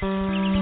Thank you.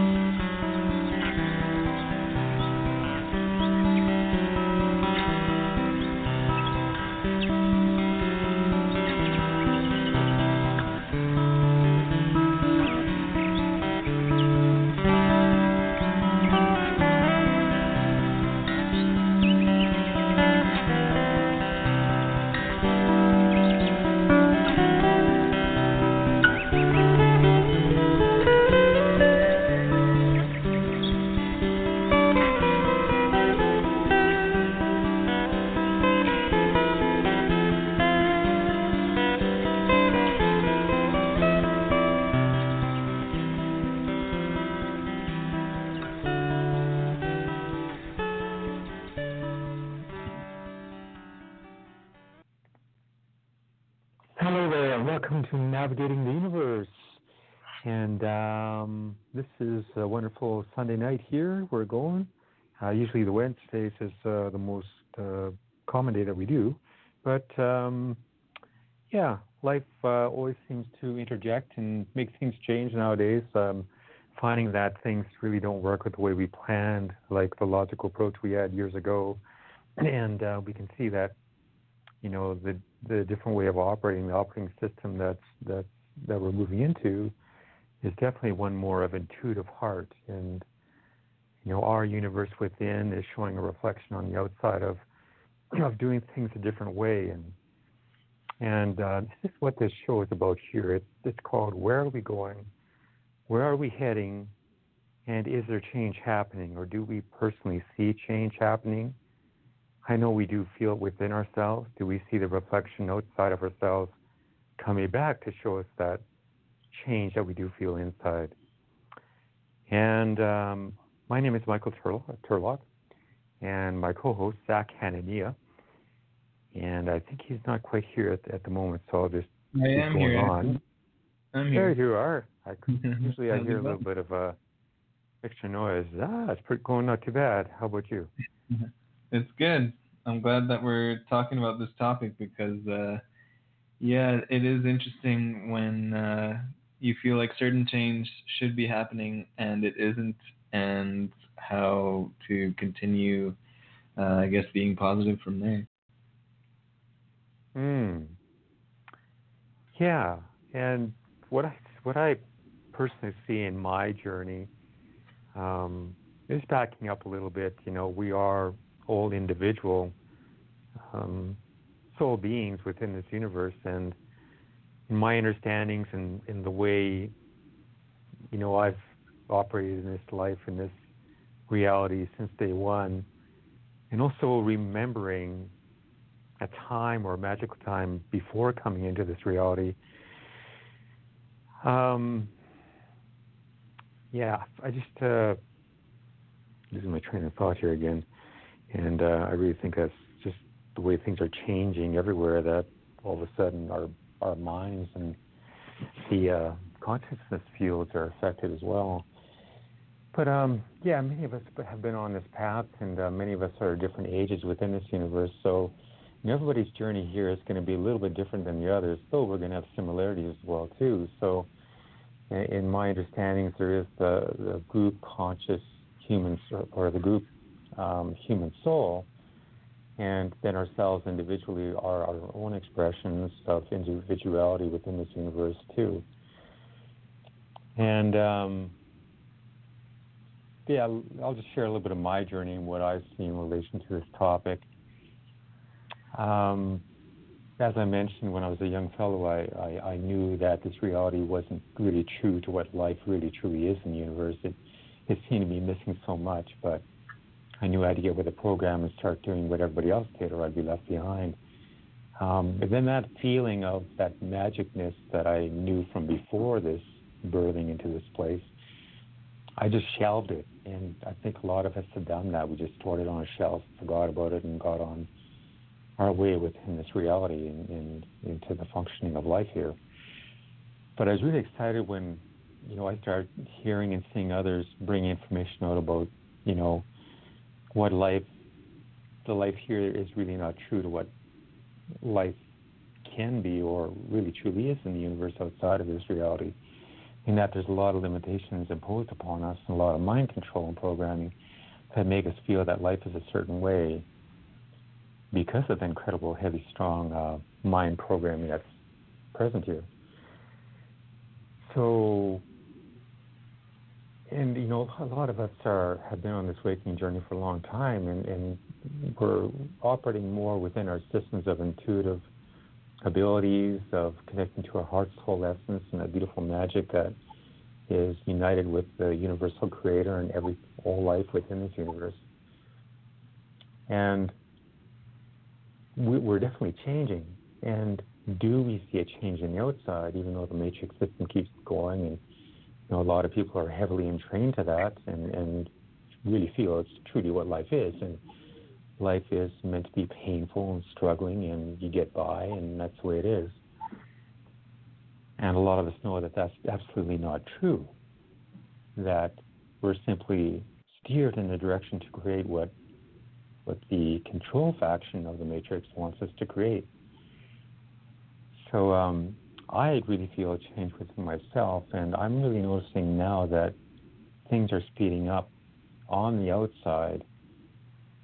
Is a wonderful Sunday night here. We're going. Uh, usually the Wednesdays is uh, the most uh, common day that we do. But um, yeah, life uh, always seems to interject and make things change nowadays. Um, finding that things really don't work with the way we planned, like the logical approach we had years ago. And uh, we can see that you know the the different way of operating, the operating system that's that that we're moving into, is definitely one more of intuitive heart, and you know our universe within is showing a reflection on the outside of of doing things a different way, and and uh, this is what this show is about here. It's it's called Where Are We Going? Where are we heading? And is there change happening, or do we personally see change happening? I know we do feel it within ourselves. Do we see the reflection outside of ourselves coming back to show us that change that we do feel inside? And um, my name is Michael Turlock, Turlock and my co-host Zach Hanania. And I think he's not quite here at, at the moment, so I'll just I keep am going here. on. I'm There here. you are. I, usually I hear a little bit of uh, extra noise. Ah, it's pretty, going not too bad. How about you? It's good. I'm glad that we're talking about this topic because, uh, yeah, it is interesting when uh, you feel like certain change should be happening and it isn't, and how to continue, uh, I guess, being positive from there. Hmm. Yeah, and what I what I personally see in my journey um, is backing up a little bit. You know, we are all individual um, soul beings within this universe, and in my understandings and in the way you know I've operated in this life in this reality since day one, and also remembering a time or a magical time before coming into this reality. Um, yeah, I just uh, losing my train of thought here again, and uh, I really think that's just the way things are changing everywhere. That all of a sudden our our minds and the uh, consciousness fields are affected as well. But um, yeah, many of us have been on this path, and uh, many of us are different ages within this universe. So and everybody's journey here is going to be a little bit different than the others, though we're going to have similarities as well too. So, in my understandings, there is the, the group conscious humans or the group um, human soul, and then ourselves individually are our own expressions of individuality within this universe too. And um, yeah, I'll just share a little bit of my journey and what I see in relation to this topic. Um, as I mentioned, when I was a young fellow, I, I, I knew that this reality wasn't really true to what life really truly is in the universe. It, it seemed to be missing so much, but I knew I had to get with the program and start doing what everybody else did, or I'd be left behind. Um, and then that feeling of that magicness that I knew from before this birthing into this place, I just shelved it. And I think a lot of us have done that. We just stored it on a shelf, forgot about it, and got on our way within this reality and, and into the functioning of life here. But I was really excited when, you know, I started hearing and seeing others bring information out about, you know, what life, the life here is really not true to what life can be or really truly is in the universe outside of this reality. In that there's a lot of limitations imposed upon us and a lot of mind control and programming that make us feel that life is a certain way because of the incredible, heavy, strong uh, mind programming that's present here. So, and you know, a lot of us are have been on this waking journey for a long time, and, and we're operating more within our systems of intuitive abilities, of connecting to our heart's whole essence and that beautiful magic that is united with the universal creator and every all life within this universe. And we, we're definitely changing. And do we see a change in the outside, even though the matrix system keeps going and you know, a lot of people are heavily entrained to that and, and really feel it's truly what life is. And life is meant to be painful and struggling, and you get by, and that's the way it is. And a lot of us know that that's absolutely not true. That we're simply steered in a direction to create what what the control faction of the matrix wants us to create. So um, I really feel a change within myself, and I'm really noticing now that things are speeding up on the outside,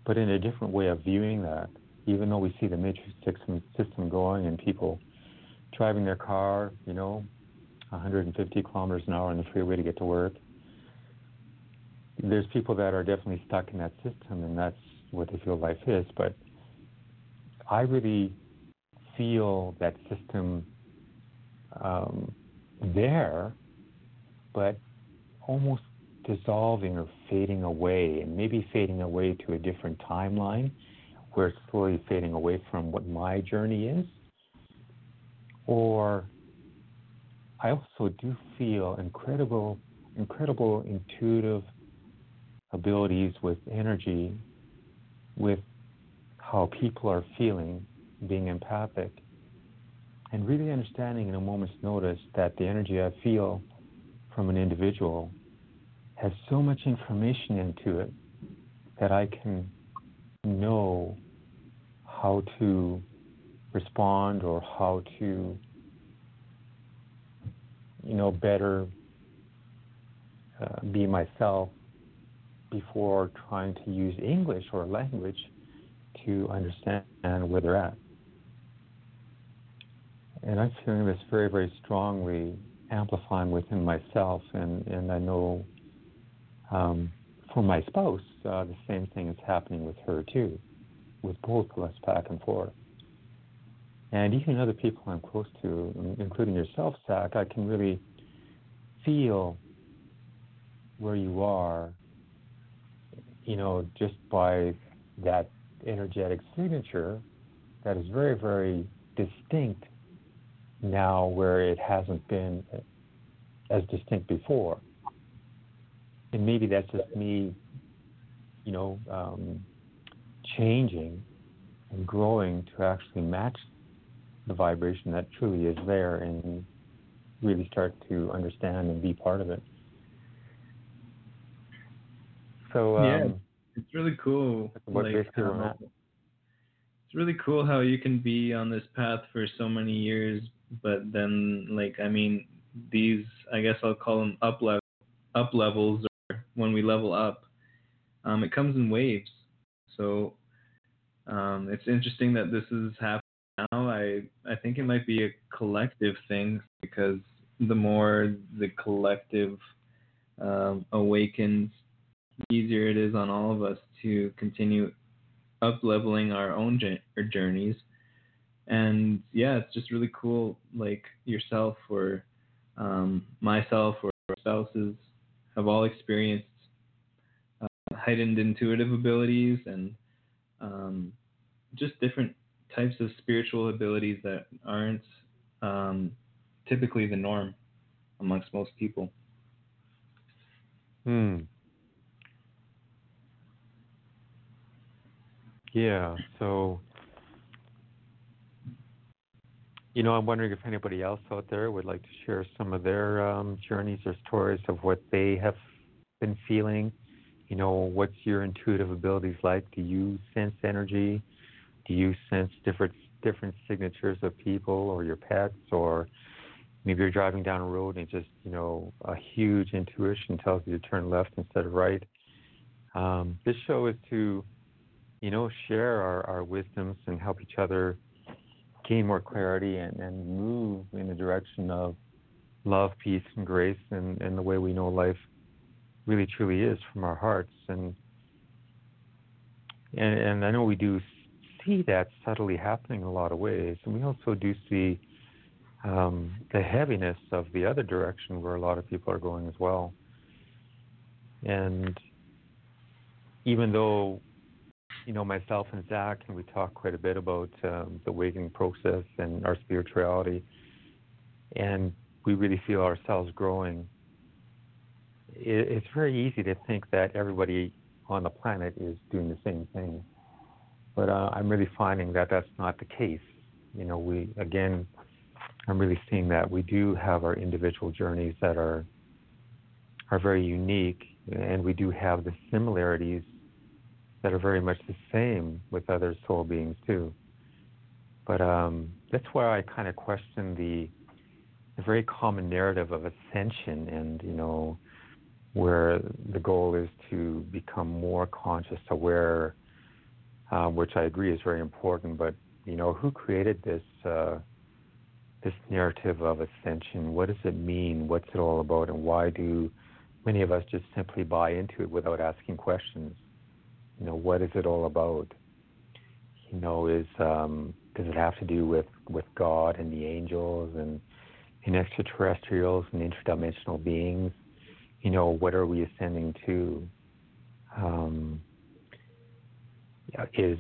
but in a different way of viewing that. Even though we see the matrix system, system going and people driving their car, you know, 150 kilometers an hour on the freeway to get to work, there's people that are definitely stuck in that system, and that's what they feel life is. But I really feel that system um, there, but almost dissolving or fading away, and maybe fading away to a different timeline where it's slowly fading away from what my journey is. Or I also do feel incredible, incredible intuitive abilities with energy, with how people are feeling, being empathic, and really understanding in a moment's notice that the energy I feel from an individual has so much information into it that I can know how to respond or how to, you know, better uh, be myself before trying to use English or language to understand where they're at. And I'm feeling this very, very strongly amplifying within myself, and, and I know um, for my spouse, uh, the same thing is happening with her too, with both of us back and forth. And even other people I'm close to, including yourself, Zach, I can really feel where you are, you know, just by that energetic signature that is very, very distinct now where it hasn't been as distinct before. And maybe that's just me, you know, um, changing and growing to actually match the vibration that truly is there and really start to understand and be part of it. So um, yeah, it's really cool. Like, how, it's really cool how you can be on this path for so many years but then like I mean these I guess I'll call them up level up levels or when we level up, um, it comes in waves. So um, it's interesting that this is happening now. I I think it might be a collective thing because the more the collective um, awakens, easier it is on all of us to continue up leveling our own journeys and yeah, it's just really cool. Like yourself or um, myself or spouses have all experienced uh, heightened intuitive abilities and um, just different types of spiritual abilities that aren't um, typically the norm amongst most people. Hmm. Yeah. So, you know, I'm wondering if anybody else out there would like to share some of their um, journeys or stories of what they have been feeling. You know, what's your intuitive abilities like? Do you sense energy? Do you sense different different signatures of people or your pets or maybe you're driving down a road and just you know a huge intuition tells you to turn left instead of right um, this show is to you know share our, our wisdoms and help each other gain more clarity and, and move in the direction of love peace and grace and, and the way we know life really truly is from our hearts and and, and I know we do see that subtly happening in a lot of ways and we also do see um, the heaviness of the other direction where a lot of people are going as well. And even though, you know, myself and Zach, and we talk quite a bit about um, the awakening process and our spirituality, and we really feel ourselves growing, it, it's very easy to think that everybody on the planet is doing the same thing. But uh, I'm really finding that that's not the case. You know, we, again, I'm really seeing that we do have our individual journeys that are are very unique, and we do have the similarities that are very much the same with other soul beings too. But um, that's why I kind of question the the very common narrative of ascension, and you know, where the goal is to become more conscious, aware, uh, which I agree is very important. But you know, who created this? Uh, this narrative of ascension. What does it mean? What's it all about? And why do many of us just simply buy into it without asking questions? You know, what is it all about? You know, is um, does it have to do with with God and the angels and and extraterrestrials and interdimensional beings? You know, what are we ascending to? Um, is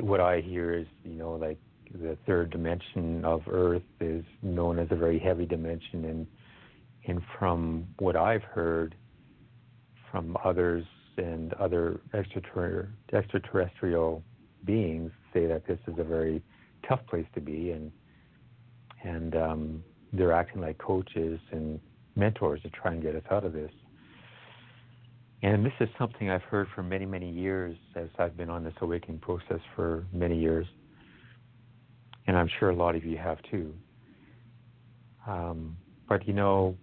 what I hear is you know like the third dimension of Earth is known as a very heavy dimension, and and from what I've heard from others and other extraterrestrial beings, say that this is a very tough place to be, and and um, they're acting like coaches and mentors to try and get us out of this. And this is something I've heard for many, many years as I've been on this awakening process for many years and I'm sure a lot of you have too. Um, but you know,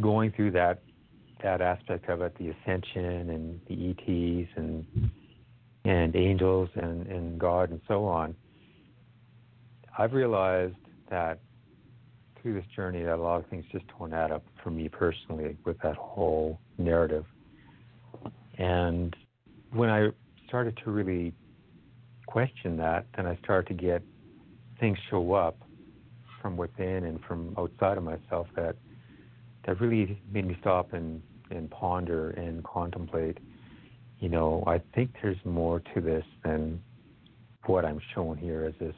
going through that that aspect of it, the ascension and the ETs and and angels and, and God and so on, I've realized that through this journey that a lot of things just don't add up for me personally with that whole narrative. And when I started to really question that, then I started to get things show up from within and from outside of myself that that really made me stop and, and ponder and contemplate. You know, I think there's more to this than what I'm showing here as this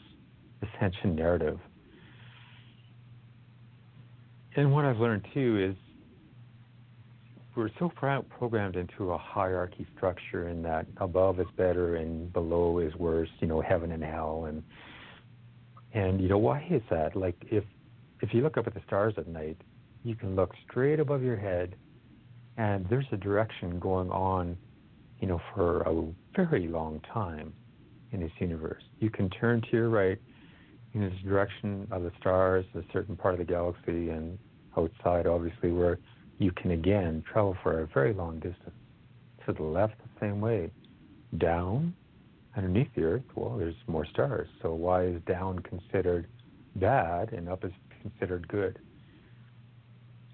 ascension narrative. And what I've learned too is we're so programmed into a hierarchy structure in that above is better and below is worse, you know, heaven and hell and and you know why is that? Like if if you look up at the stars at night, you can look straight above your head and there's a direction going on, you know, for a very long time in this universe. You can turn to your right in this direction of the stars, a certain part of the galaxy and outside obviously where you can again travel for a very long distance. To the left, the same way. Down, underneath the Earth, well, there's more stars. So why is down considered bad and up is considered good?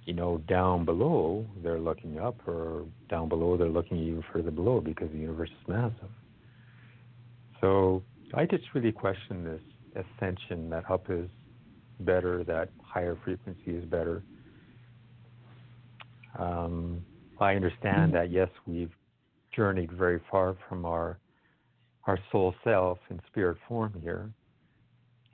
You know, down below, they're looking up, or down below, they're looking even further below because the universe is massive. So I just really question this ascension that up is better, that higher frequency is better um, I understand that yes, we've journeyed very far from our our soul self in spirit form here.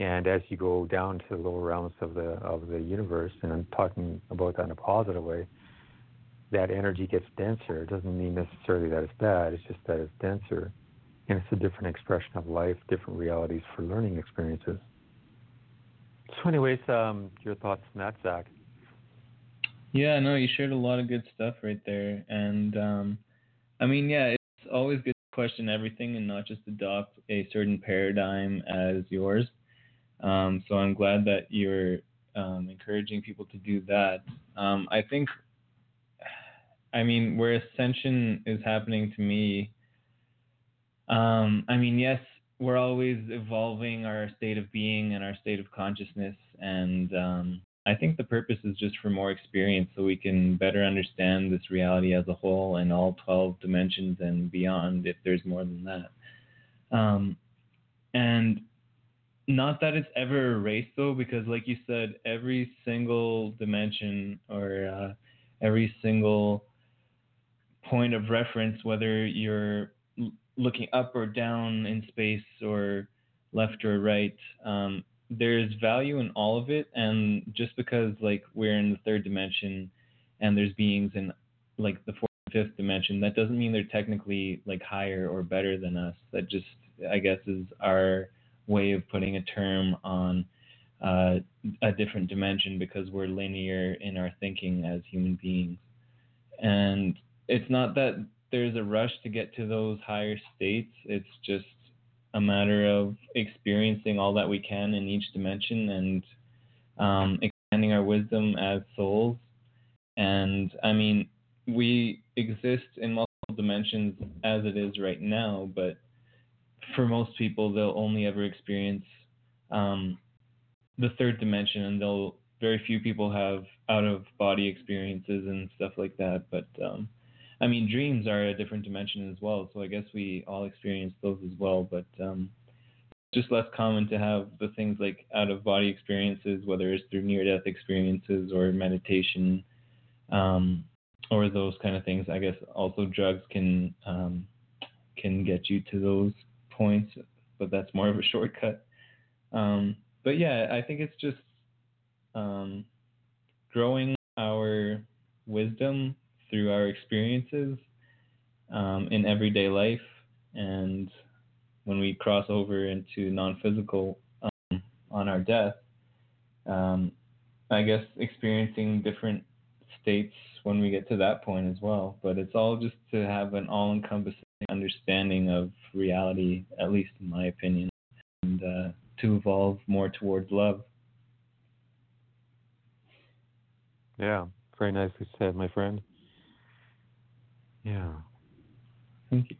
And as you go down to the lower realms of the of the universe, and I'm talking about that in a positive way, that energy gets denser. It doesn't mean necessarily that it's bad. It's just that it's denser, and it's a different expression of life, different realities for learning experiences. So, anyways, um, your thoughts on that, Zach? Yeah, no, you shared a lot of good stuff right there, and um, I mean, yeah, it's always good to question everything and not just adopt a certain paradigm as yours. Um, so I'm glad that you're um, encouraging people to do that. Um, I think, I mean, where ascension is happening to me, um, I mean, yes, we're always evolving our state of being and our state of consciousness. And um, I think the purpose is just for more experience so we can better understand this reality as a whole and all 12 dimensions and beyond if there's more than that. Um, and not that it's ever erased though, because like you said, every single dimension or uh, every single point of reference, whether you're looking up or down in space or left or right, um, there's value in all of it. And just because like we're in the third dimension and there's beings in like the fourth and fifth dimension, that doesn't mean they're technically like higher or better than us. That just I guess is our way of putting a term on uh, a different dimension because we're linear in our thinking as human beings. And it's not that there's a rush to get to those higher states, it's just a matter of experiencing all that we can in each dimension and um, expanding our wisdom as souls. And I mean, we exist in multiple dimensions as it is right now, but for most people, they'll only ever experience um, the third dimension, and they'll very few people have out of body experiences and stuff like that. But um, I mean, dreams are a different dimension as well. So I guess we all experience those as well. But um, just less common to have the things like out of body experiences, whether it's through near death experiences or meditation um, or those kind of things. I guess also drugs can um, can get you to those points, but that's more of a shortcut. Um, but yeah, I think it's just um, growing our wisdom through our experiences um, in everyday life, and when we cross over into non-physical um, on our death, um, I guess experiencing different states when we get to that point as well. But it's all just to have an all-encompassing understanding of reality, at least in my opinion, and uh, to evolve more towards love. Yeah, very nicely said, my friend. Yeah. Thank you.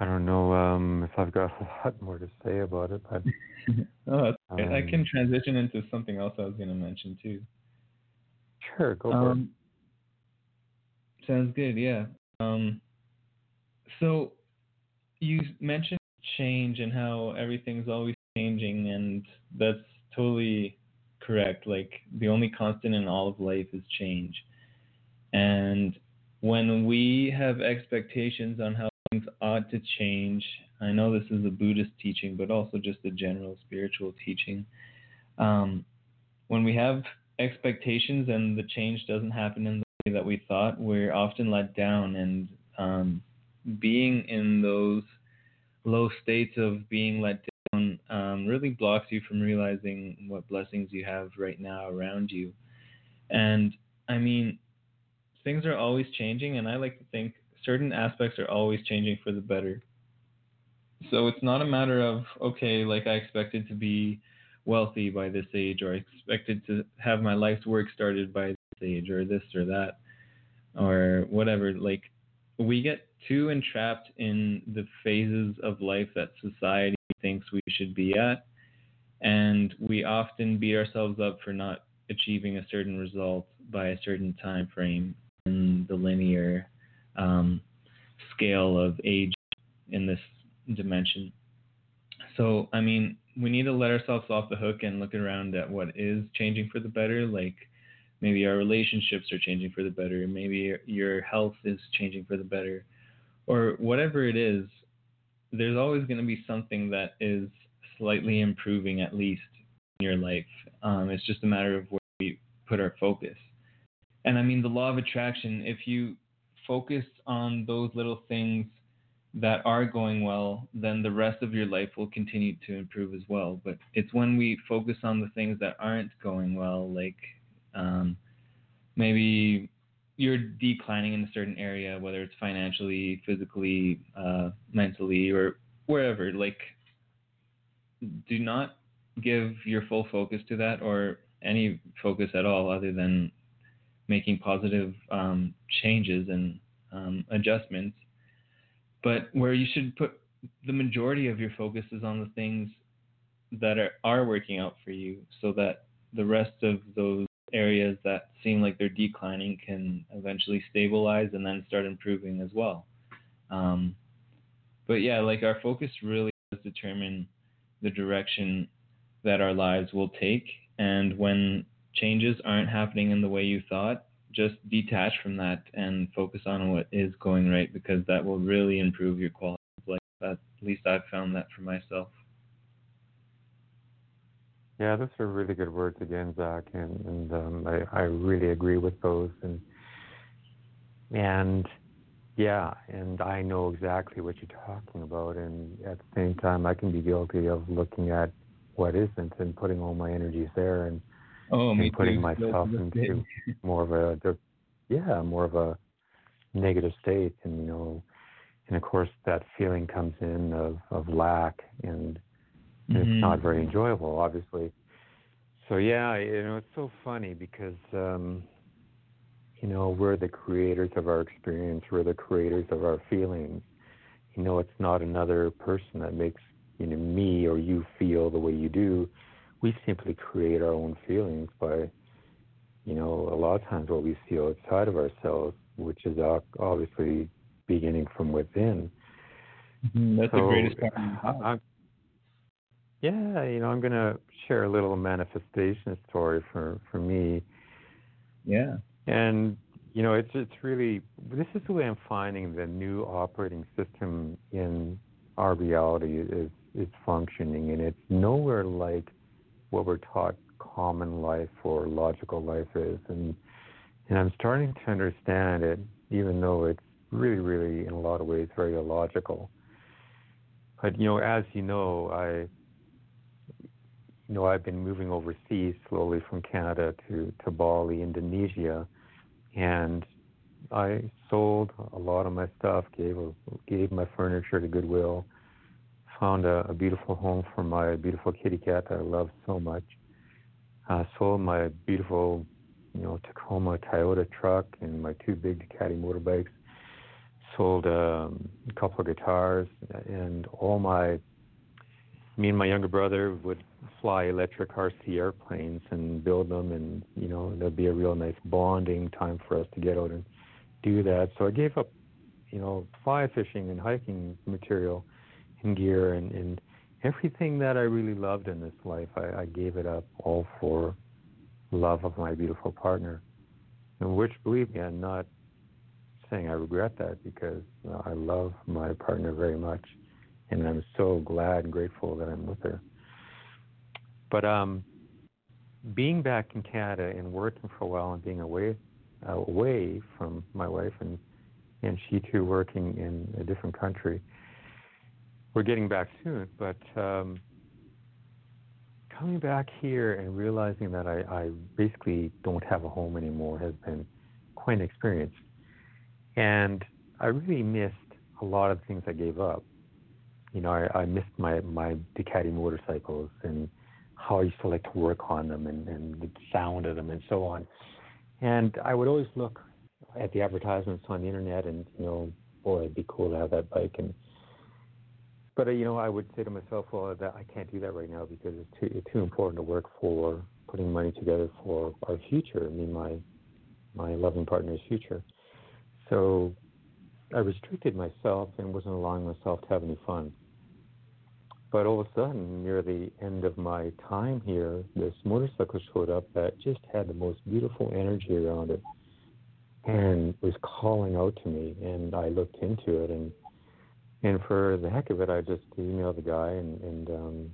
I don't know um, if I've got a lot more to say about it, but oh. Um, I can transition into something else I was going to mention too. sure, go for it. Um, sounds good. Yeah. Um, so you mentioned change and how everything's always changing, and that's totally correct. Like the only constant in all of life is change. And when we have expectations on how things ought to change, I know this is a Buddhist teaching, but also just a general spiritual teaching. Um, when we have expectations and the change doesn't happen in that we thought, we're often let down. And um, being in those low states of being let down um, really blocks you from realizing what blessings you have right now around you. And I mean, things are always changing, and I like to think certain aspects are always changing for the better. So it's not a matter of, okay, like I expected to be wealthy by this age, or I expected to have my life's work started by this age, or this or that, or whatever. Like, we get too entrapped in the phases of life that society thinks we should be at, and we often beat ourselves up for not achieving a certain result by a certain time frame in the linear um, scale of age in this dimension. So, I mean, we need to let ourselves off the hook and look around at what is changing for the better. Like maybe our relationships are changing for the better. Maybe your health is changing for the better. or whatever it is, there's always going to be something that is slightly improving at least in your life. Um, it's just a matter of where we put our focus. And I mean, the law of attraction, if you focus on those little things that are going well, then the rest of your life will continue to improve as well. But it's when we focus on the things that aren't going well, like um, maybe you're declining in a certain area, whether it's financially, physically, uh, mentally, or wherever. Like, do not give your full focus to that or any focus at all, other than making positive um, changes and um, adjustments. But where you should put the majority of your focus is on the things that are, are working out for you so that the rest of those areas that seem like they're declining can eventually stabilize and then start improving as well. Um, but yeah, like our focus really does determine the direction that our lives will take. And when changes aren't happening in the way you thought, just detach from that and focus on what is going right because that will really improve your quality of life. At least I've found that for myself. Yeah, those are really good words again, Zach, and, and um, I, I really agree with those. And and yeah, and I know exactly what you're talking about. And at the same time, I can be guilty of looking at what isn't and putting all my energies there and, oh, and putting too. myself into more of a yeah, more of a negative state. And you know, and of course that feeling comes in of of lack and mm-hmm. it's not very enjoyable, obviously. So yeah, you know, it's so funny because um, you know we're the creators of our experience. We're the creators of our feelings. You know, it's not another person that makes you know me or you feel the way you do. We simply create our own feelings by, you know, a lot of times what we feel outside of ourselves, which is obviously beginning from within. Mm-hmm. That's so, the greatest part. Yeah, you know, I'm going to share a little manifestation story for for me. Yeah. And you know, it's it's really this is the way I'm finding the new operating system in our reality is is functioning, and it's nowhere like what we're taught common life or logical life is, and and I'm starting to understand it, even though it's really, really in a lot of ways very illogical. But you know, as you know, I you know, I've been moving overseas slowly from Canada to, to Bali, Indonesia, and I sold a lot of my stuff, gave a, gave my furniture to Goodwill, found a, a beautiful home for my beautiful kitty cat that I love so much. Uh, sold my beautiful, you know, Tacoma Toyota truck and my two big Ducati motorbikes. Sold um, a couple of guitars and all my me and my younger brother would fly electric RC airplanes and build them, and you know there'd be a real nice bonding time for us to get out and do that. So I gave up, you know, fly fishing and hiking material and gear and, and everything that I really loved in this life. I, I gave it up all for love of my beautiful partner, and which, believe me, I'm not saying I regret that because know, I love my partner very much and I'm so glad and grateful that I'm with her. But um, being back in Canada and working for a while and being away uh, away from my wife and and she too working in a different country. We're getting back soon, but um, coming back here and realizing that I, I basically don't have a home anymore has been quite an experience. And I really missed a lot of things I gave up you know, I, I missed my my Ducati motorcycles and how I used to like to work on them and, and the sound of them and so on. And I would always look at the advertisements on the internet and you know, boy, it'd be cool to have that bike. And but uh, you know, I would say to myself, well, that I can't do that right now because it's too it's too important to work for putting money together for our future. I mean, my my loving partner's future. So I restricted myself and wasn't allowing myself to have any fun. But all of a sudden, near the end of my time here, this motorcycle showed up that just had the most beautiful energy around it. and was calling out to me. And I looked into it, and and for the heck of it, I just emailed the guy, and and um,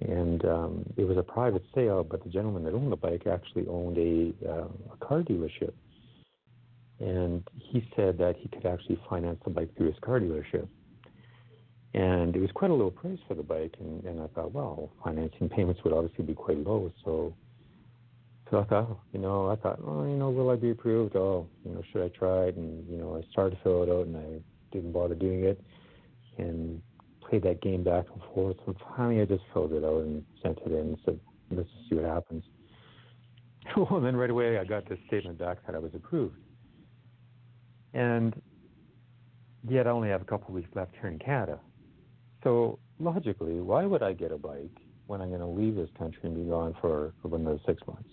and um, it was a private sale, but the gentleman that owned the bike actually owned a, uh, a car dealership, and he said that he could actually finance the bike through his car dealership. And it was quite a low price for the bike, and, and I thought, well, financing payments would obviously be quite low, so so I thought, you know, I thought, oh, you know, will I be approved? Oh, you know, should I try it? And you know, I started to fill it out, and I didn't bother doing it, and played that game back and forth. And finally, I just filled it out and sent it in and said, let's just see what happens. well, and then right away, I got this statement back that I was approved. And yet, I only have a couple of weeks left here in Canada. So logically, why would I get a bike when I'm going to leave this country and be gone for, for another six months?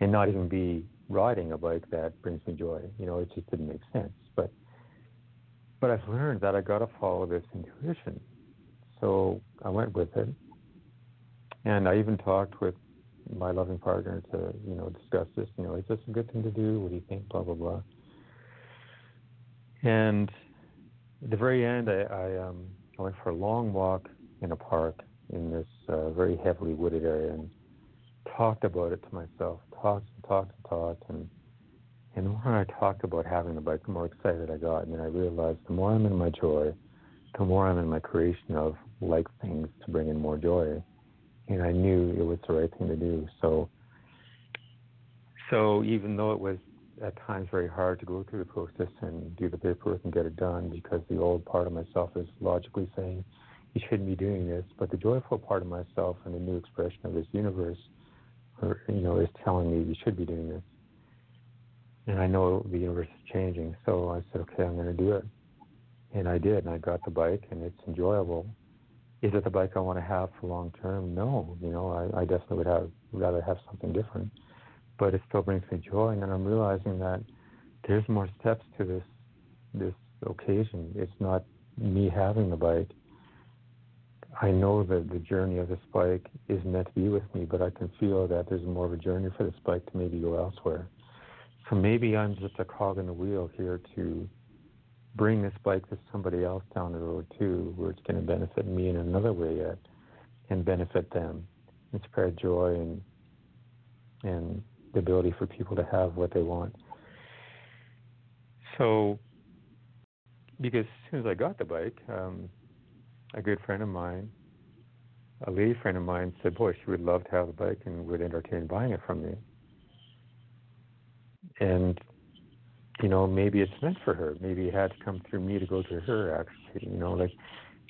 and not even be riding a bike that brings me joy. You know, it just didn't make sense. But but I've learned that I got to follow this intuition. So I went with it, and I even talked with my loving partner to you know discuss this. You know, is this a good thing to do? What do you think? Blah blah blah. And at the very end, I, I um I went for a long walk in a park in this uh, very heavily wooded area and talked about it to myself talked and talked and talked, and and the more I talked about having the bike, the more excited I got, and then I realized the more I'm in my joy, the more I'm in my creation of like things to bring in more joy, and I knew it was the right thing to do. So, so even though it was at times very hard to go through the process and do the paperwork and get it done because the old part of myself is logically saying you shouldn't be doing this, but the joyful part of myself and the new expression of this universe or you know, is telling me you should be doing this. And I know the universe is changing, so I said, okay, I'm going to do it. And I did, and I got the bike, and it's enjoyable. Is it the bike I want to have for long term? No, you know, I, I definitely would have rather have something different. But it still brings me joy, and then I'm realizing that there's more steps to this this occasion. It's not me having the bike I know that the journey of this bike is meant to be with me, but I can feel that there's more of a journey for this bike to maybe go elsewhere. So maybe I'm just a cog in the wheel here to bring this bike to somebody else down the road too, where it's going to benefit me in another way yet, and benefit them, and spread joy and and the ability for people to have what they want. So, because as soon as I got the bike, um, a good friend of mine, a lady friend of mine, said, "Boy, she would love to have a bike and would entertain buying it from me." And you know, maybe it's meant for her. Maybe it had to come through me to go to her. Actually, you know, like,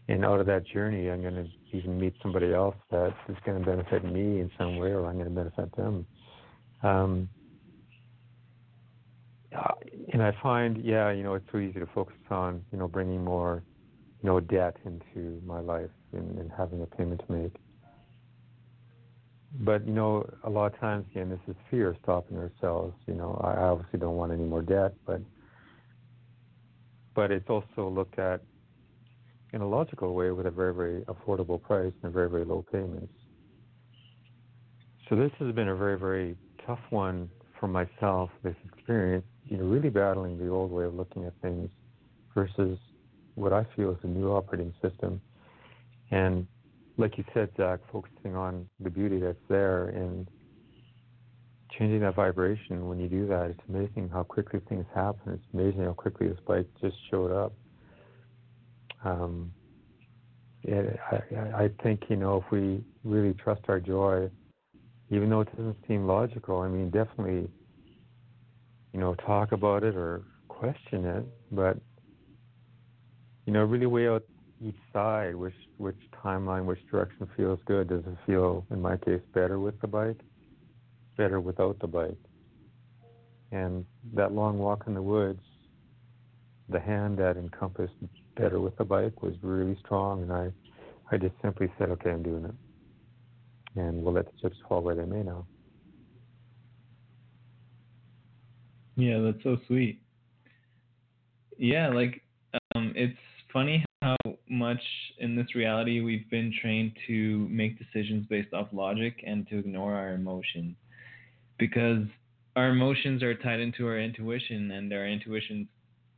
and out of that journey, I'm going to even meet somebody else that is going to benefit me in some way, or I'm going to benefit them. Um, uh, and I find, yeah, you know, it's so easy to focus on, you know, bringing more you know, debt into my life and, and having a payment to make. But you know, a lot of times again, this is fear stopping ourselves. You know, I obviously don't want any more debt, but but it's also looked at in a logical way with a very very affordable price and a very very low payments. So this has been a very very tough one for myself. This experience, you know, really battling the old way of looking at things versus what I feel is a new operating system. And like you said, Zach, focusing on the beauty that's there and changing that vibration. When you do that, it's amazing how quickly things happen. It's amazing how quickly this bike just showed up. Um, it, I, I think you know if we really trust our joy, even though it doesn't seem logical. I mean, definitely, you know, talk about it or question it, but you know, really weigh out each side, which which timeline, which direction feels good. Does it feel, in my case, better with the bike, better without the bike? And that long walk in the woods, the hand that encompassed better with the bike was really strong, and I, I just simply said, okay, I'm doing it, and we'll let the chips fall where they may now. Yeah, that's so sweet. Yeah, like um, it's funny how much in this reality we've been trained to make decisions based off logic and to ignore our emotions. Because our emotions are tied into our intuition, and our intuition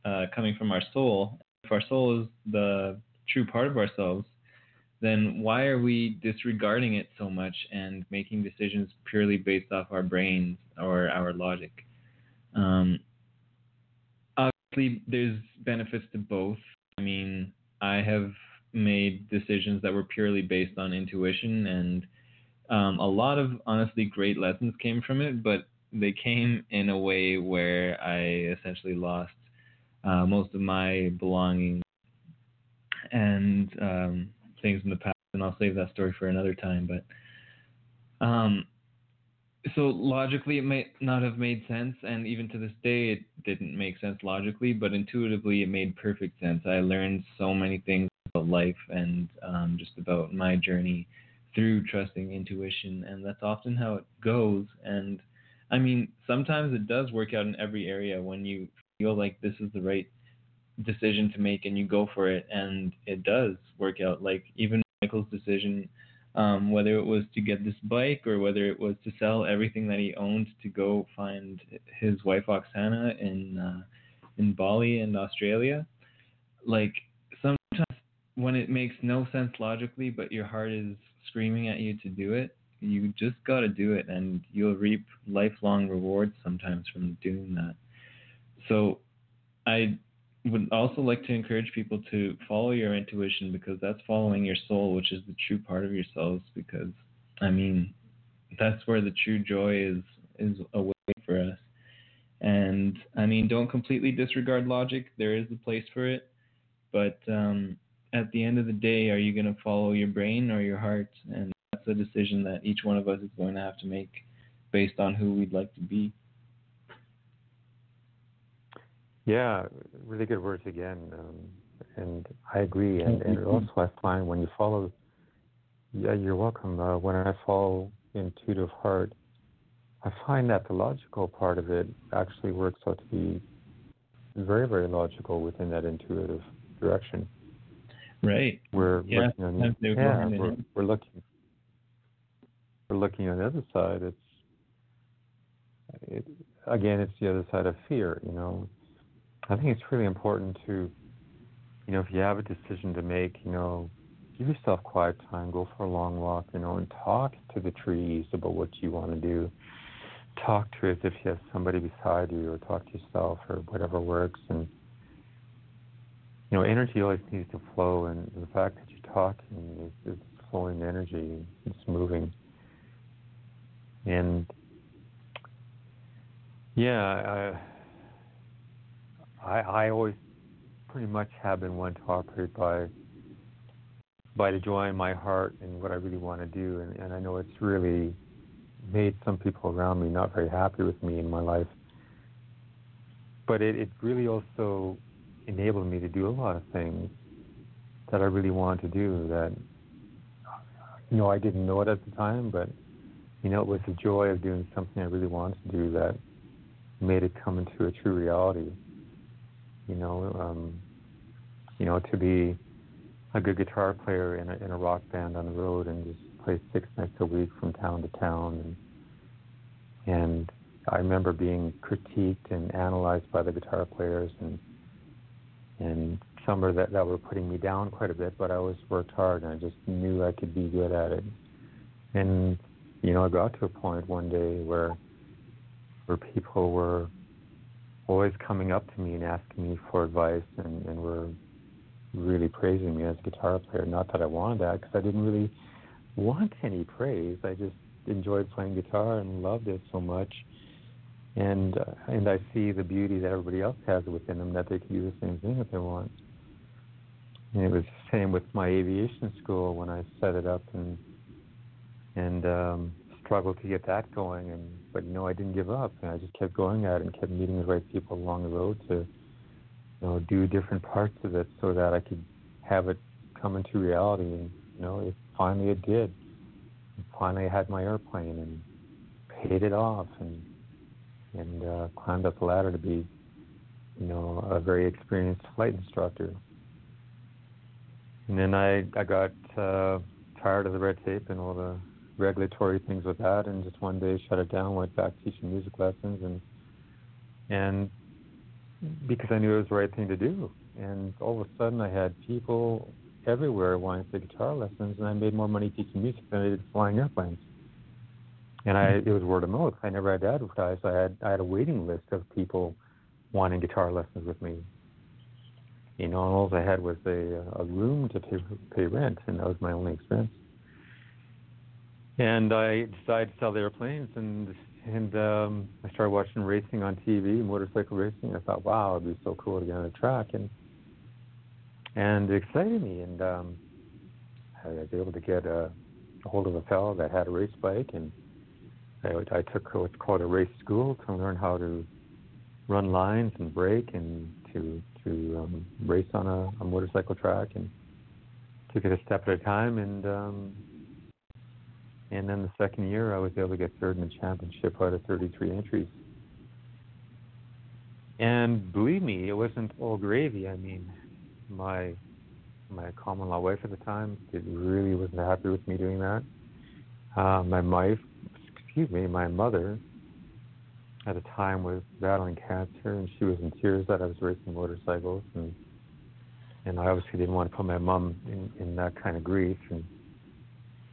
uh, coming from our soul. If our soul is the true part of ourselves, then why are we disregarding it so much and making decisions purely based off our brains or our logic? Um, obviously, there's benefits to both. I mean, I have made decisions that were purely based on intuition, and um, a lot of honestly great lessons came from it, but they came in a way where I essentially lost uh, most of my belongings and um, things in the past, and I'll save that story for another time. But um, so logically, it might not have made sense, and even to this day, it didn't make sense logically, but intuitively, it made perfect sense. I learned so many things about life and um, just about my journey through trusting intuition, and that's often how it goes. And I mean, sometimes it does work out in every area when you feel like this is the right decision to make and you go for it and it does work out. Like even michael's decision um, whether it was to get this bike or whether it was to sell everything that he owned to go find his wife oksana in uh, in bali and australia like sometimes when it makes no sense logically but your heart is screaming at you to do it you just got to do it and you'll reap lifelong rewards sometimes from doing that. So i would also like to encourage people to follow your intuition because that's following your soul, which is the true part of yourselves. Because I mean, that's where the true joy is is away for us. And I mean, don't completely disregard logic. There is a place for it, but um, at the end of the day, are you going to follow your brain or your heart? And that's a decision that each one of us is going to have to make based on who we'd like to be. Yeah, really good words again, um, and I agree. And, and also, I find when you follow, yeah, you're welcome. Uh, when I follow intuitive heart, I find that the logical part of it actually works out to be very, very logical within that intuitive direction. Right. We're yeah, looking on the, yeah, we're, we're looking we're looking on the other side. It's it, again, it's the other side of fear. You know, I think it's really important to, you know, if you have a decision to make, you know, give yourself quiet time, go for a long walk, you know, and talk to the trees about what you want to do. Talk to it if you have somebody beside you, or talk to yourself, or whatever works. And you know, energy always needs to flow, and the fact that you're talking is, is flowing energy. It's moving. And yeah, I, I, I always pretty much have been one to operate by by the joy in my heart and what I really want to do, and, and I know it's really made some people around me not very happy with me in my life. But it, it really also enabled me to do a lot of things that I really want to do that you know I didn't know it at the time, but you know it was the joy of doing something I really wanted to do that made it come into a true reality you know, um, you know, to be a good guitar player in a, in a rock band on the road and just play six nights a week from town to town. And, and I remember being critiqued and analyzed by the guitar players and and some were that, that were putting me down quite a bit, but I always worked hard and I just knew I could be good at it. And you know, I got to a point one day where where people were always coming up to me and asking me for advice and, and were really praising me as a guitar player. Not that I wanted that because I didn't really want any praise. I just enjoyed playing guitar and loved it so much. And uh, and I see the beauty that everybody else has within them that they can do the same thing if they want. And it was the same with my aviation school when I set it up and and um, struggled to get that going, and but no, I didn't give up, and I just kept going at it and kept meeting the right people along the road to, you know, do different parts of it so that I could have it come into reality. And you know, it finally it did. And finally, I had my airplane and paid it off, and and uh, climbed up the ladder to be, you know, a very experienced flight instructor. And then I I got uh, tired of the red tape and all the regulatory things with that, and just one day shut it down. Went back teaching music lessons, and and because I knew it was the right thing to do. And all of a sudden, I had people everywhere wanting to take guitar lessons, and I made more money teaching music than I did flying airplanes. And I, it was word of mouth. I never had to advertise. I had, I had a waiting list of people wanting guitar lessons with me. You know, and all I had was a, a room to pay, pay rent, and that was my only expense. And I decided to sell the airplanes, and and um, I started watching racing on TV, motorcycle racing. I thought, wow, it'd be so cool to get on a track, and and it excited me. And um, I was able to get a, a hold of a fellow that had a race bike, and I, I took what's called a race school to learn how to run lines and brake and to to um, race on a, a motorcycle track, and took it a step at a time, and um, and then the second year, I was able to get third in the championship out of 33 entries. And believe me, it wasn't all gravy. I mean, my my common law wife at the time really wasn't happy with me doing that. Uh, my wife, excuse me, my mother at the time was battling cancer, and she was in tears that I was racing motorcycles, and and I obviously didn't want to put my mom in, in that kind of grief, and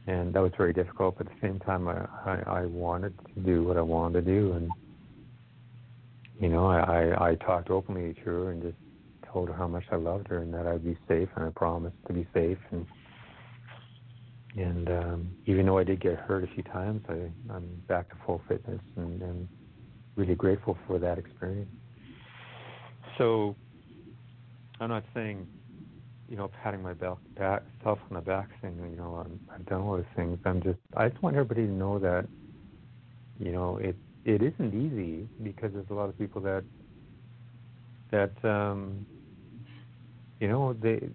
and that was very difficult. But at the same time, I, I, I wanted to do what I wanted to do, and you know, I, I, I talked openly to her and just told her how much I loved her and that I'd be safe, and I promised to be safe. And and um, even though I did get hurt a few times, I, I'm back to full fitness, and, and really grateful for that experience. So I'm not saying you know, patting my back, back self on the back, saying, you know, I'm, I've done all those things. I'm just, I just want everybody to know that, you know, it it isn't easy because there's a lot of people that that um, you know they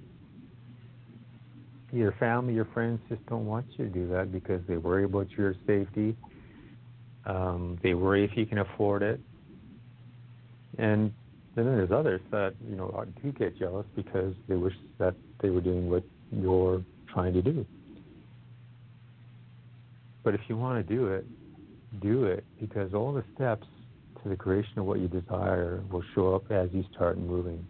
your family, your friends just don't want you to do that because they worry about your safety. Um, they worry if you can afford it, and and then there's others that you know do get jealous because they wish that they were doing what you're trying to do. But if you want to do it, do it because all the steps to the creation of what you desire will show up as you start moving.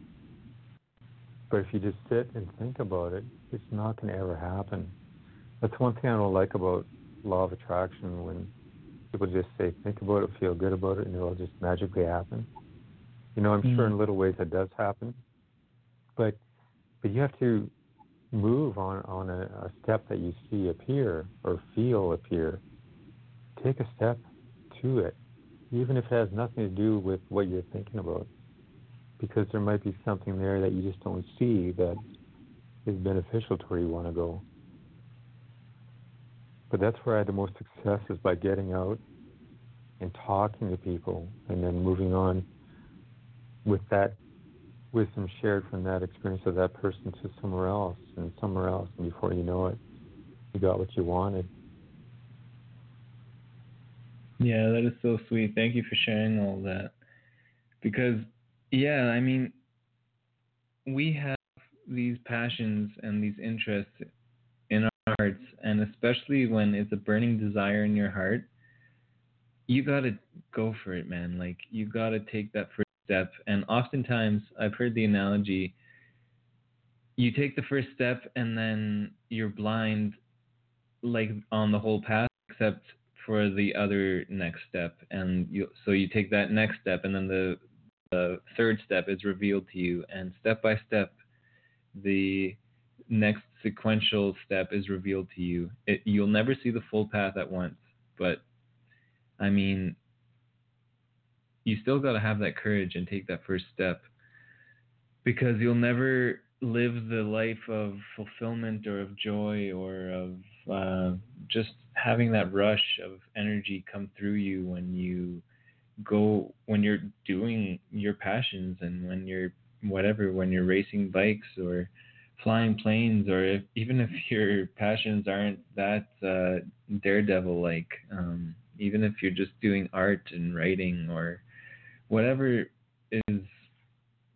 But if you just sit and think about it, it's not going to ever happen. That's one thing I don't like about law of attraction when people just say, think about it, feel good about it, and it'll just magically happen. You know, I'm mm. sure in little ways that does happen, but but you have to move on on a, a step that you see appear or feel appear. Take a step to it, even if it has nothing to do with what you're thinking about, because there might be something there that you just don't see that is beneficial to where you want to go. But that's where I had the most success is by getting out and talking to people and then moving on with that wisdom shared from that experience of that person to somewhere else and somewhere else, and before you know it, you got what you wanted. Yeah, that is so sweet. Thank you for sharing all that. Because, yeah, I mean, we have these passions and these interests in our hearts, and especially when it's a burning desire in your heart, you got to go for it, man. Like, you got to take that first step. And oftentimes, I've heard the analogy you take the first step and then you're blind, like on the whole path, except for the other next step. And you, so you take that next step, and then the, the third step is revealed to you. And step by step, the next sequential step is revealed to you. It, you'll never see the full path at once, but I mean, you still got to have that courage and take that first step because you'll never live the life of fulfillment or of joy or of uh, just having that rush of energy come through you when you go when you're doing your passions and when you're whatever when you're racing bikes or flying planes or if, even if your passions aren't that uh, daredevil like um, even if you're just doing art and writing or whatever is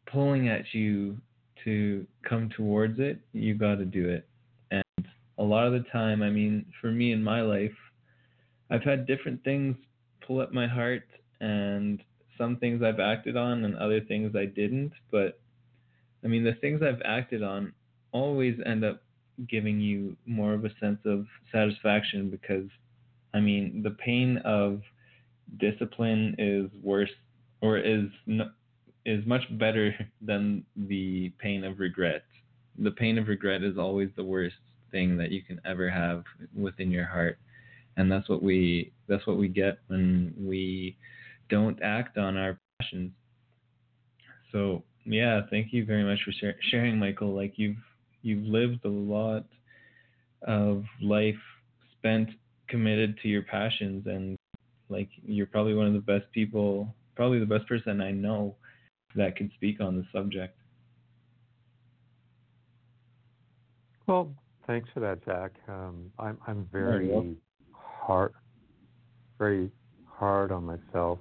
pulling at you to come towards it, you got to do it. And a lot of the time, I mean, for me in my life, I've had different things pull at my heart, and some things I've acted on, and other things I didn't. But I mean, the things I've acted on always end up giving you more of a sense of satisfaction because, I mean, the pain of discipline is worse or is is much better than the pain of regret. The pain of regret is always the worst thing that you can ever have within your heart. And that's what we that's what we get when we don't act on our passions. So, yeah, thank you very much for sharing Michael. Like you've you've lived a lot of life spent committed to your passions and like you're probably one of the best people, probably the best person I know that could speak on the subject. Well, thanks for that, Zach. Um, I'm I'm very hard, very hard on myself,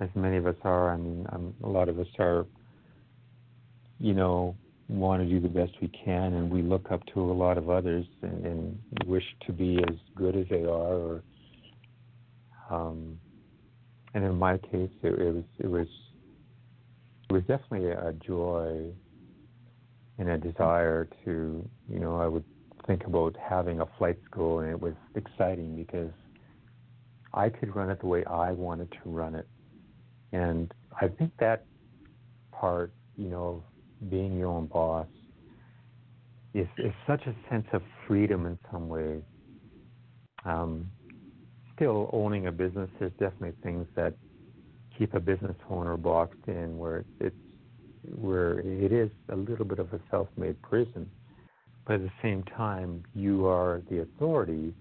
as many of us are. I mean, I'm, a lot of us are, you know, want to do the best we can, and we look up to a lot of others and, and wish to be as good as they are. Or, um, and in my case, it, it was it was it was definitely a joy and a desire to, you know, I would think about having a flight school, and it was exciting because I could run it the way I wanted to run it, and I think that part, you know, being your own boss is, is such a sense of freedom in some ways. Um, still owning a business, there's definitely things that keep a business owner boxed in where it's where it is a little bit of a self-made prison, but at the same time you are the authority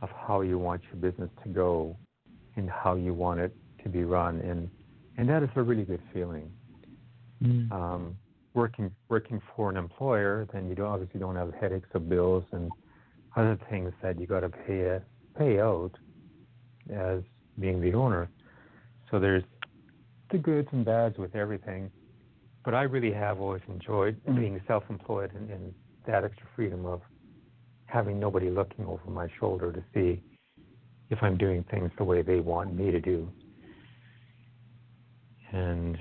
of how you want your business to go and how you want it to be run, and and that is a really good feeling. Mm. Um, working working for an employer, then you don't, obviously don't have headaches of bills and other things that you got to pay a, pay out as being the owner. So there's the goods and bads with everything. But I really have always enjoyed mm-hmm. being self-employed and, and that extra freedom of having nobody looking over my shoulder to see if I'm doing things the way they want me to do. And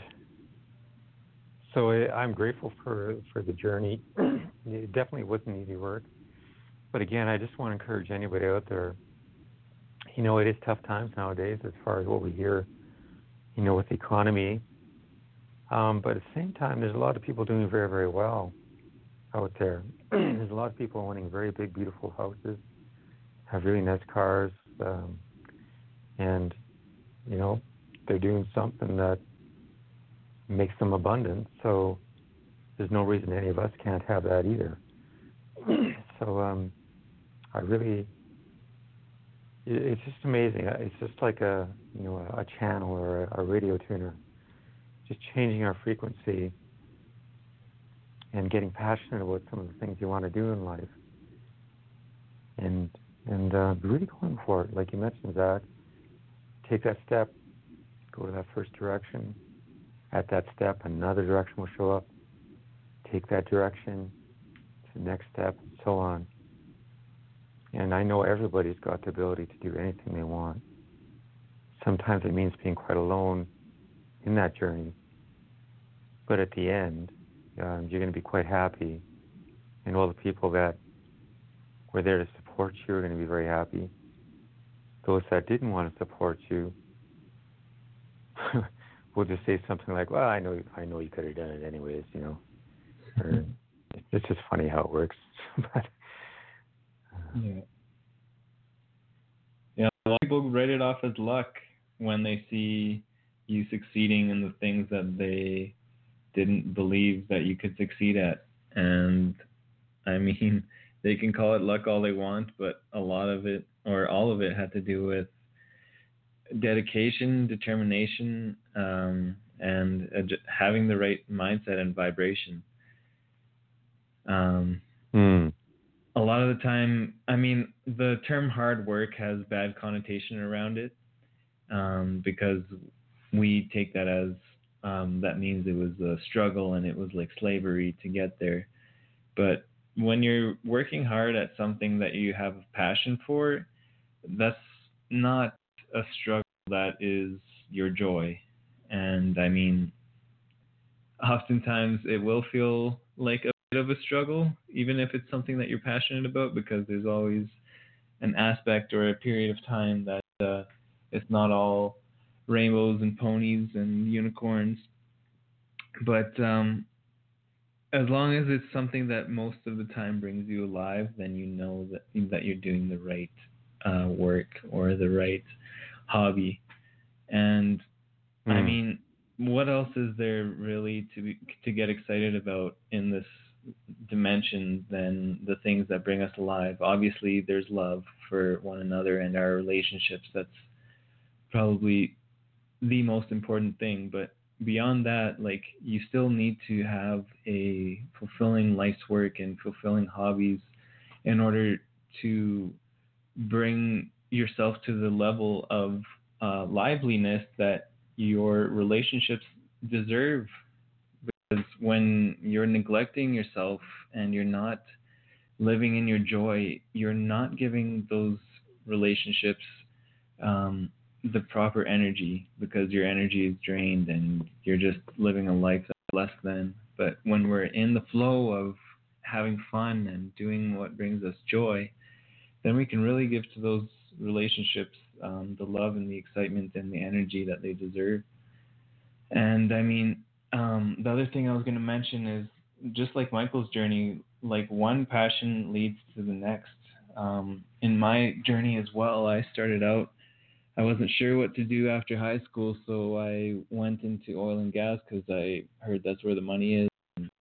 so I'm grateful for for the journey. it definitely wasn't easy work, but again, I just want to encourage anybody out there. You know, it is tough times nowadays as far as what we hear. You know, with the economy, um, but at the same time, there's a lot of people doing very very well out there. there's a lot of people owning very big, beautiful houses, have really nice cars, um, and you know, they're doing something that makes them abundant. So there's no reason any of us can't have that either. so um, I really, it's just amazing. It's just like a you know a, channel or a, a radio tuner, just changing our frequency and getting passionate about some of the things you want to do in life, and and uh, really going for it, like you mentioned, Zach. Take that step, go to that first direction, at that step, another direction will show up. Take that direction to the next step, and so on. And I know everybody's got the ability to do anything they want. Sometimes it means being quite alone in that journey. But at the end, um, you're going to be quite happy. And all the people that were there to support you are going to be very happy. Those that didn't want to support you we'll just say something like, "Well, I know, I know you could have done it anyways," you know. Or, it's just funny how it works. but, yeah. Yeah, a lot of people write it off as luck when they see you succeeding in the things that they didn't believe that you could succeed at. And I mean, they can call it luck all they want, but a lot of it, or all of it, had to do with dedication, determination, um, and uh, having the right mindset and vibration. Um, lot of the time, I mean, the term hard work has bad connotation around it um, because we take that as um, that means it was a struggle and it was like slavery to get there. But when you're working hard at something that you have a passion for, that's not a struggle that is your joy. And I mean, oftentimes it will feel like a bit of a struggle, even if it's something that you're passionate about, because there's always an aspect or a period of time that uh, it's not all rainbows and ponies and unicorns. But um, as long as it's something that most of the time brings you alive, then you know that that you're doing the right uh, work or the right hobby. And mm. I hmm. mean, what else is there really to be, to get excited about in this dimension than the things that bring us alive? Obviously, there's love for one another and our relationships. That's probably the most important thing. But beyond that, like you still need to have a fulfilling life's work and fulfilling hobbies in order to bring yourself to the level of uh, liveliness that your relationships deserve. When you're neglecting yourself and you're not living in your joy, you're not giving those relationships um, the proper energy because your energy is drained and you're just living a life that's less than. But when we're in the flow of having fun and doing what brings us joy, then we can really give to those relationships um, the love and the excitement and the energy that they deserve. And I mean, um, the other thing I was going to mention is just like Michael's journey, like one passion leads to the next. Um, in my journey as well, I started out I wasn't sure what to do after high school, so I went into oil and gas because I heard that's where the money is. It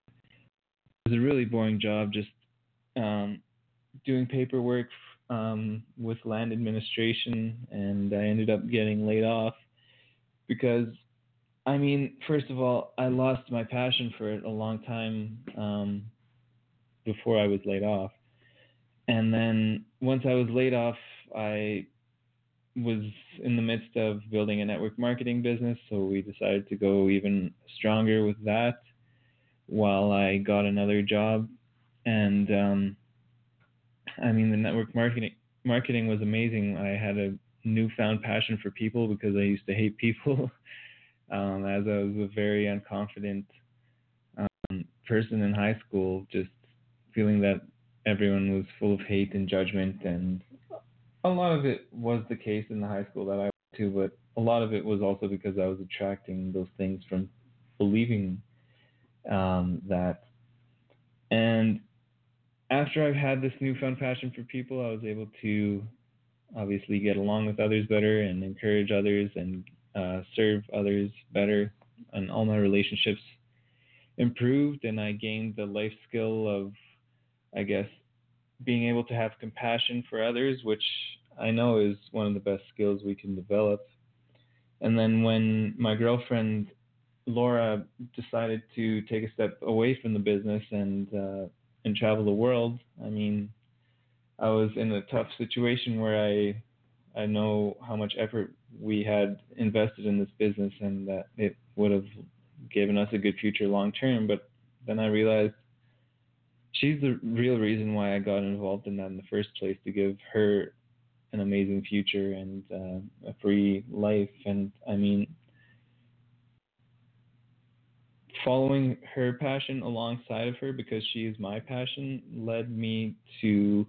was a really boring job, just um, doing paperwork um, with land administration, and I ended up getting laid off because, I mean, first of all, I lost my passion for it a long time um, before I was laid off, and then once I was laid off, I was in the midst of building a network marketing business, so we decided to go even stronger with that while I got another job. And um, I mean, the network marketing marketing was amazing. I had a newfound passion for people because I used to hate people, um, as I was a very unconfident um, person in high school, just feeling that everyone was full of hate and judgment and a lot of it was the case in the high school that I went to, but a lot of it was also because I was attracting those things from believing um, that. And after I've had this newfound passion for people, I was able to obviously get along with others better and encourage others and uh, serve others better. And all my relationships improved, and I gained the life skill of, I guess, being able to have compassion for others, which I know is one of the best skills we can develop. And then when my girlfriend Laura decided to take a step away from the business and uh, and travel the world, I mean, I was in a tough situation where I I know how much effort we had invested in this business and that it would have given us a good future long term. But then I realized she's the real reason why I got involved in that in the first place to give her an amazing future and uh, a free life. And I mean, following her passion alongside of her because she is my passion led me to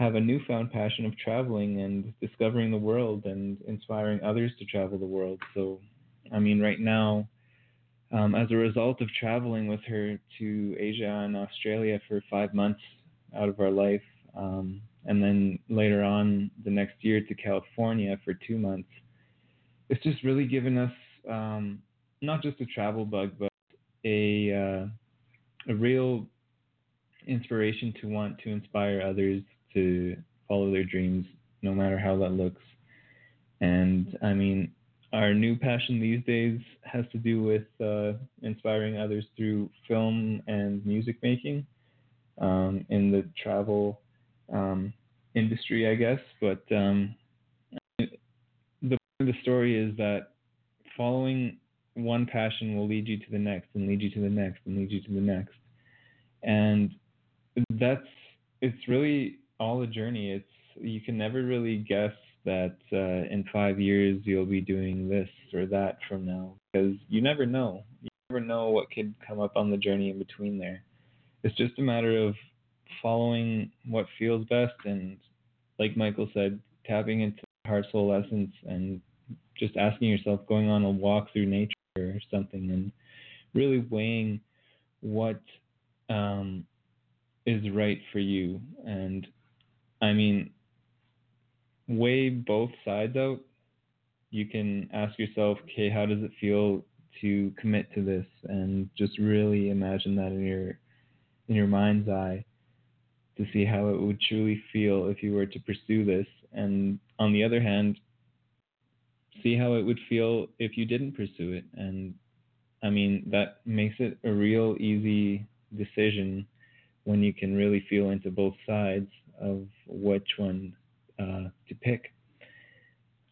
have a newfound passion of traveling and discovering the world and inspiring others to travel the world. So, I mean, right now, um, as a result of traveling with her to Asia and Australia for five months out of our life, um, and then later on the next year to California for two months, it's just really given us um, not just a travel bug, but a uh, a real inspiration to want to inspire others to follow their dreams, no matter how that looks. And I mean, our new passion these days has to do with uh, inspiring others through film and music making um, in the travel um, industry, I guess. But um, the the story is that following one passion will lead you to the next, and lead you to the next, and lead you to the next, and that's it's really all a journey. It's you can never really guess that uh, in five years you'll be doing this or that from now because you never know. You never know what could come up on the journey in between there. It's just a matter of following what feels best and, like Michael said, tapping into heart soul essence and just asking yourself, going on a walk through nature or something, and really weighing what um, is right for you. And I mean, weigh both sides out. You can ask yourself, okay, how does it feel to commit to this, and just really imagine that in your in your mind's eye to see how it would truly feel if you were to pursue this. And on the other hand, see how it would feel if you didn't pursue it. And I mean, that makes it a real easy decision when you can really feel into both sides of which one uh, to pick.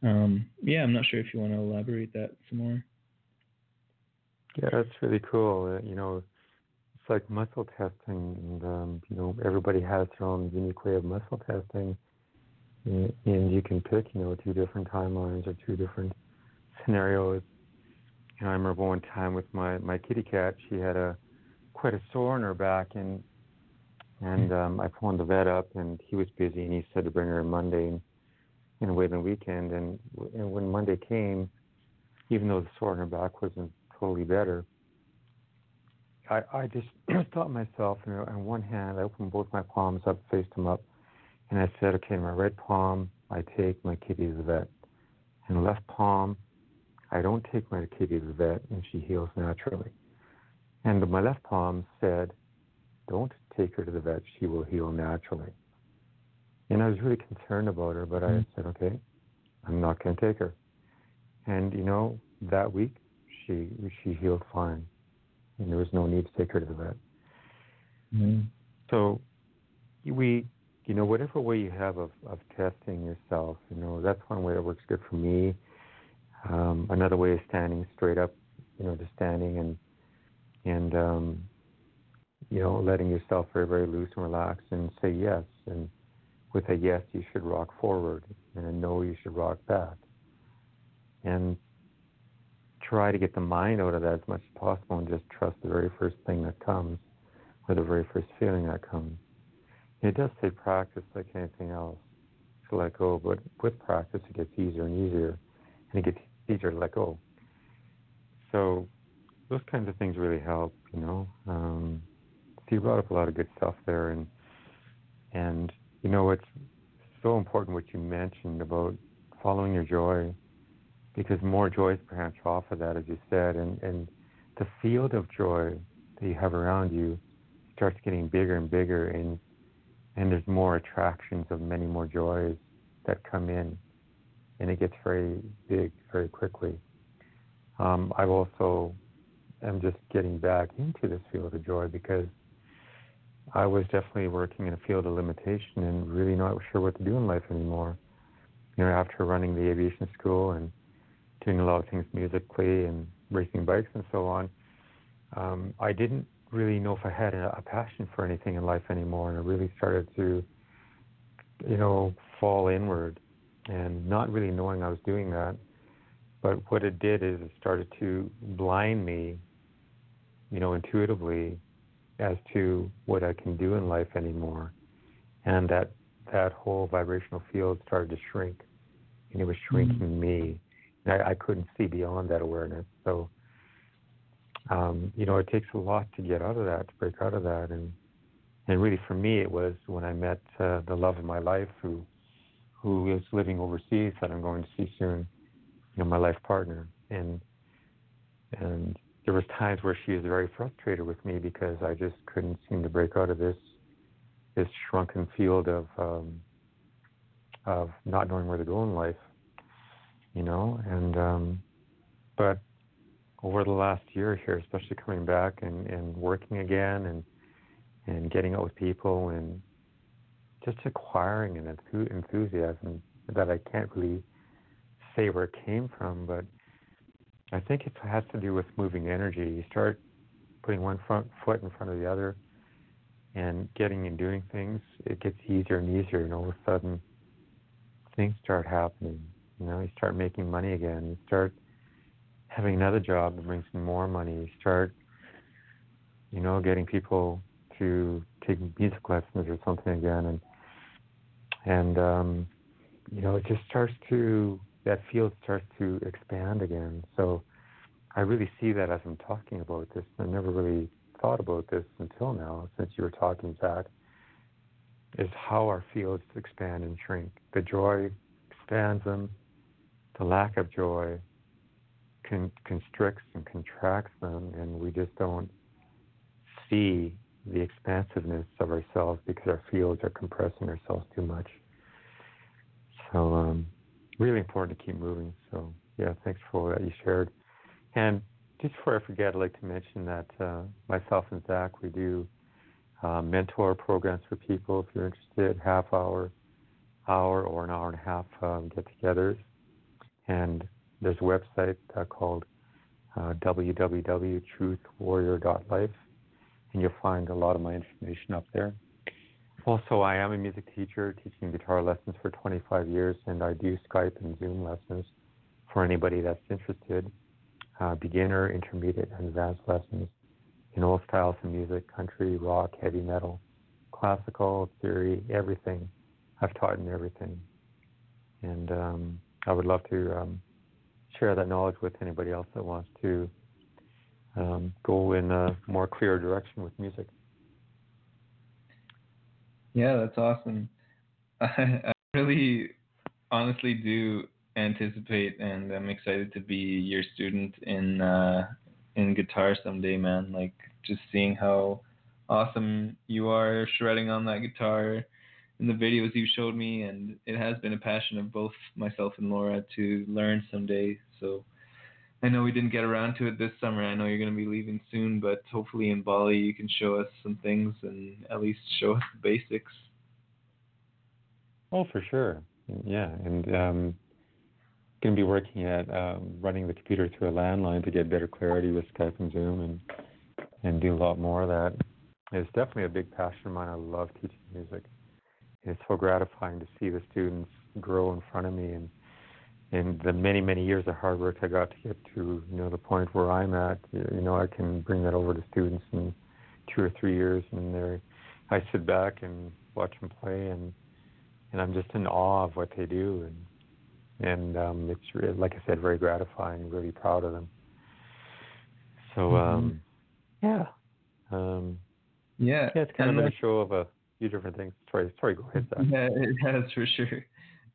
Um, yeah, I'm not sure if you want to elaborate that some more. Yeah, that's really cool. Uh, you know, it's like muscle testing, and um, you know, everybody has their own unique way of muscle testing, and, and you can pick, you know, two different timelines or two different scenarios. You know, I remember one time with my my kitty cat, she had a quite a sore in her back, and and um, I phoned the vet up, and he was busy, and he said to bring her Monday and, and wait the weekend. And, and when Monday came, even though the sore in her back wasn't totally better, I, I just thought myself, know, on one hand, I opened both my palms up, faced them up, and I said, okay, my right palm, I take my kitty to the vet. And left palm, I don't take my kitty to the vet, and she heals naturally. And my left palm said, don't take her to the vet. She will heal naturally. And I was really concerned about her, but I mm-hmm. said, okay, I'm not going to take her. And you know, that week she she healed fine, and there was no need to take her to the vet. Mm-hmm. So we, you know, whatever way you have of of testing yourself, you know, that's one way that works good for me. Um, another way is standing straight up, you know, just standing and and um, you know, letting yourself very, very loose and relaxed and say yes. And with a yes, you should rock forward, and a no, you should rock back. And try to get the mind out of that as much as possible and just trust the very first thing that comes or the very first feeling that comes. It does take practice like anything else to let go, but with practice, it gets easier and easier, and it gets easier to let go. So those kinds of things really help, you know. Um, you brought up a lot of good stuff there, and and you know it's so important what you mentioned about following your joy, because more joys perhaps off of that, as you said, and and the field of joy that you have around you starts getting bigger and bigger, and and there's more attractions of many more joys that come in, and it gets very big very quickly. Um, I've also am just getting back into this field of joy because I was definitely working in a field of limitation and really not sure what to do in life anymore. You know, after running the aviation school and doing a lot of things musically and racing bikes and so on, um, I didn't really know if I had a, a passion for anything in life anymore, and I really started to, you know, fall inward, and not really knowing I was doing that. But what it did is it started to blind me, you know, intuitively as to what I can do in life anymore. And that that whole vibrational field started to shrink, and it was shrinking mm-hmm. me. And I, I couldn't see beyond that awareness. So, um, you know, it takes a lot to get out of that, to break out of that. And and really, for me, it was when I met uh, the love of my life, who who is living overseas, that I'm going to see soon. You know, my life partner, and and there was times where she was very frustrated with me because I just couldn't seem to break out of this this shrunken field of um, of not knowing where to go in life, you know. And um, but over the last year here, especially coming back and, and working again and and getting out with people and just acquiring an enthusiasm that I can't really say where it came from, but I think it has to do with moving energy. You start putting one front foot in front of the other and getting and doing things, it gets easier and easier, and all of a sudden things start happening. You know, you start making money again. You start having another job that brings in more money. You start, you know, getting people to take music lessons or something again, and and um, you know, it just starts to that field starts to expand again. So I really see that as I'm talking about this. I never really thought about this until now, since you were talking, Zach. Is how our fields expand and shrink. The joy expands them. The lack of joy con- constricts and contracts them, and we just don't see the expansiveness of ourselves because our fields are compressing ourselves too much. So, um, really important to keep moving. So, yeah, thanks for that you shared. And just before I forget, I'd like to mention that uh, myself and Zach, we do uh, mentor programs for people. If you're interested, half hour, hour, or an hour and a half um, get-togethers. And there's a website uh, called uh, www.truthwarrior.life, and you'll find a lot of my information up there. Also, I am a music teacher, teaching guitar lessons for 25 years, and I do Skype and Zoom lessons for anybody that's interested. Uh, beginner, intermediate, and advanced lessons in all styles of music country, rock, heavy metal, classical, theory, everything. I've taught in everything. And um, I would love to um, share that knowledge with anybody else that wants to um, go in a more clear direction with music. Yeah, that's awesome. I, I really honestly do anticipate and I'm excited to be your student in uh, in guitar someday, man. Like just seeing how awesome you are shredding on that guitar in the videos you showed me, and it has been a passion of both myself and Laura to learn someday. So I know we didn't get around to it this summer. I know you're going to be leaving soon, but hopefully in Bali you can show us some things and at least show us the basics. Oh, for sure. Yeah, and um, going to be working at um, running the computer through a landline to get better clarity with Skype and Zoom, and and do a lot more of that. It's definitely a big passion of mine. I love teaching music. And It's so gratifying to see the students grow in front of me and in the many many years of hard work I got to get to you know the point where I'm at you know I can bring that over to students in two or three years and they I sit back and watch them play and and I'm just in awe of what they do and and um it's like I said very gratifying really proud of them so mm-hmm. um yeah um yeah yeah it's kind and of a show of a few different things sorry sorry go ahead Zach. yeah it has for sure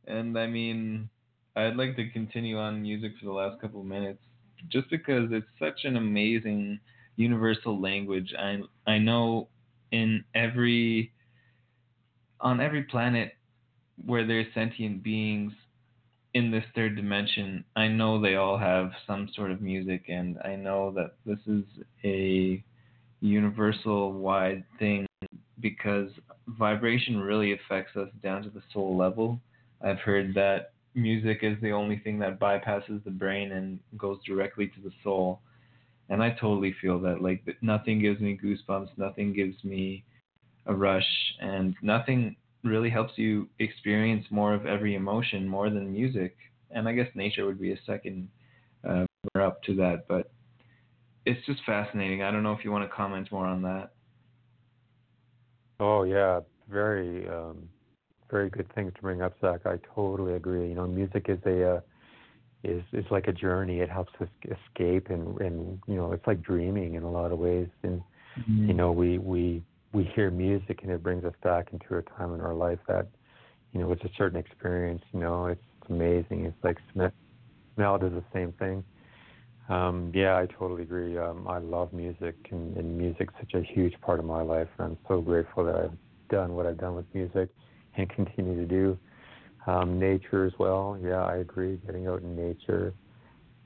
and I mean I'd like to continue on music for the last couple of minutes, just because it's such an amazing universal language. I I know in every on every planet where there's sentient beings in this third dimension, I know they all have some sort of music, and I know that this is a universal wide thing because vibration really affects us down to the soul level. I've heard that music is the only thing that bypasses the brain and goes directly to the soul. And I totally feel that. Like nothing gives me goosebumps, nothing gives me a rush, and nothing really helps you experience more of every emotion more than music. And I guess nature would be a second uh, up to that, but it's just fascinating. I don't know if you want to comment more on that. Oh yeah, very um, very good things to bring up, Zach. I totally agree. You know, music is a uh, is is like a journey. It helps us escape, and and you know, it's like dreaming in a lot of ways. And mm-hmm. you know, we we we hear music, and it brings us back into a time in our life that you know it's a certain experience. You know, it's, amazing. It's like Smith. Smell does the same thing. Um, yeah, I totally agree. Um, I love music, and, and music's such a huge part of my life, and I'm so grateful that I've done what I've done with music and continue to do. Um, nature as well. Yeah, I agree. Getting out in nature,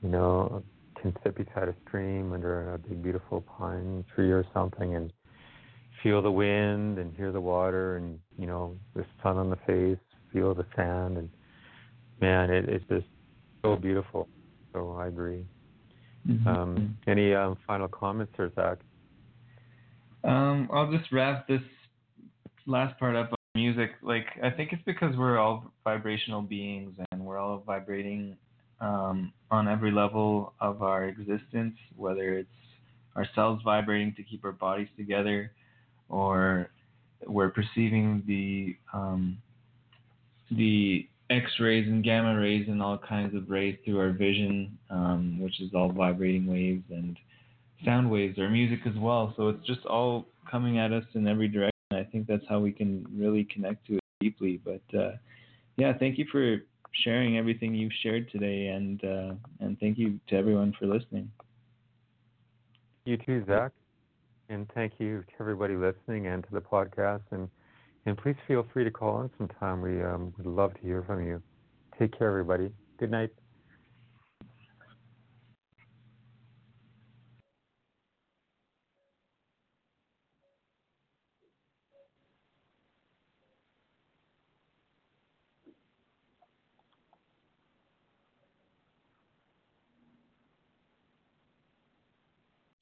you know, can sit beside a stream under a big, beautiful pine tree or something and feel the wind and hear the water and, you know, the sun on the face, feel the sand. And man, it, it's just so beautiful. So I agree. Mm-hmm. Um, any um, final comments or Zach? Um, I'll just wrap this last part up music like I think it's because we're all vibrational beings and we're all vibrating um, on every level of our existence, whether it's ourselves vibrating to keep our bodies together, or we're perceiving the um, the X-rays and gamma rays and all kinds of rays through our vision, um, which is all vibrating waves and sound waves or music as well. So it's just all coming at us in every direction. Think that's how we can really connect to it deeply. But uh, yeah, thank you for sharing everything you've shared today, and uh, and thank you to everyone for listening. You too, Zach, and thank you to everybody listening and to the podcast. And and please feel free to call in sometime. We um, would love to hear from you. Take care, everybody. Good night.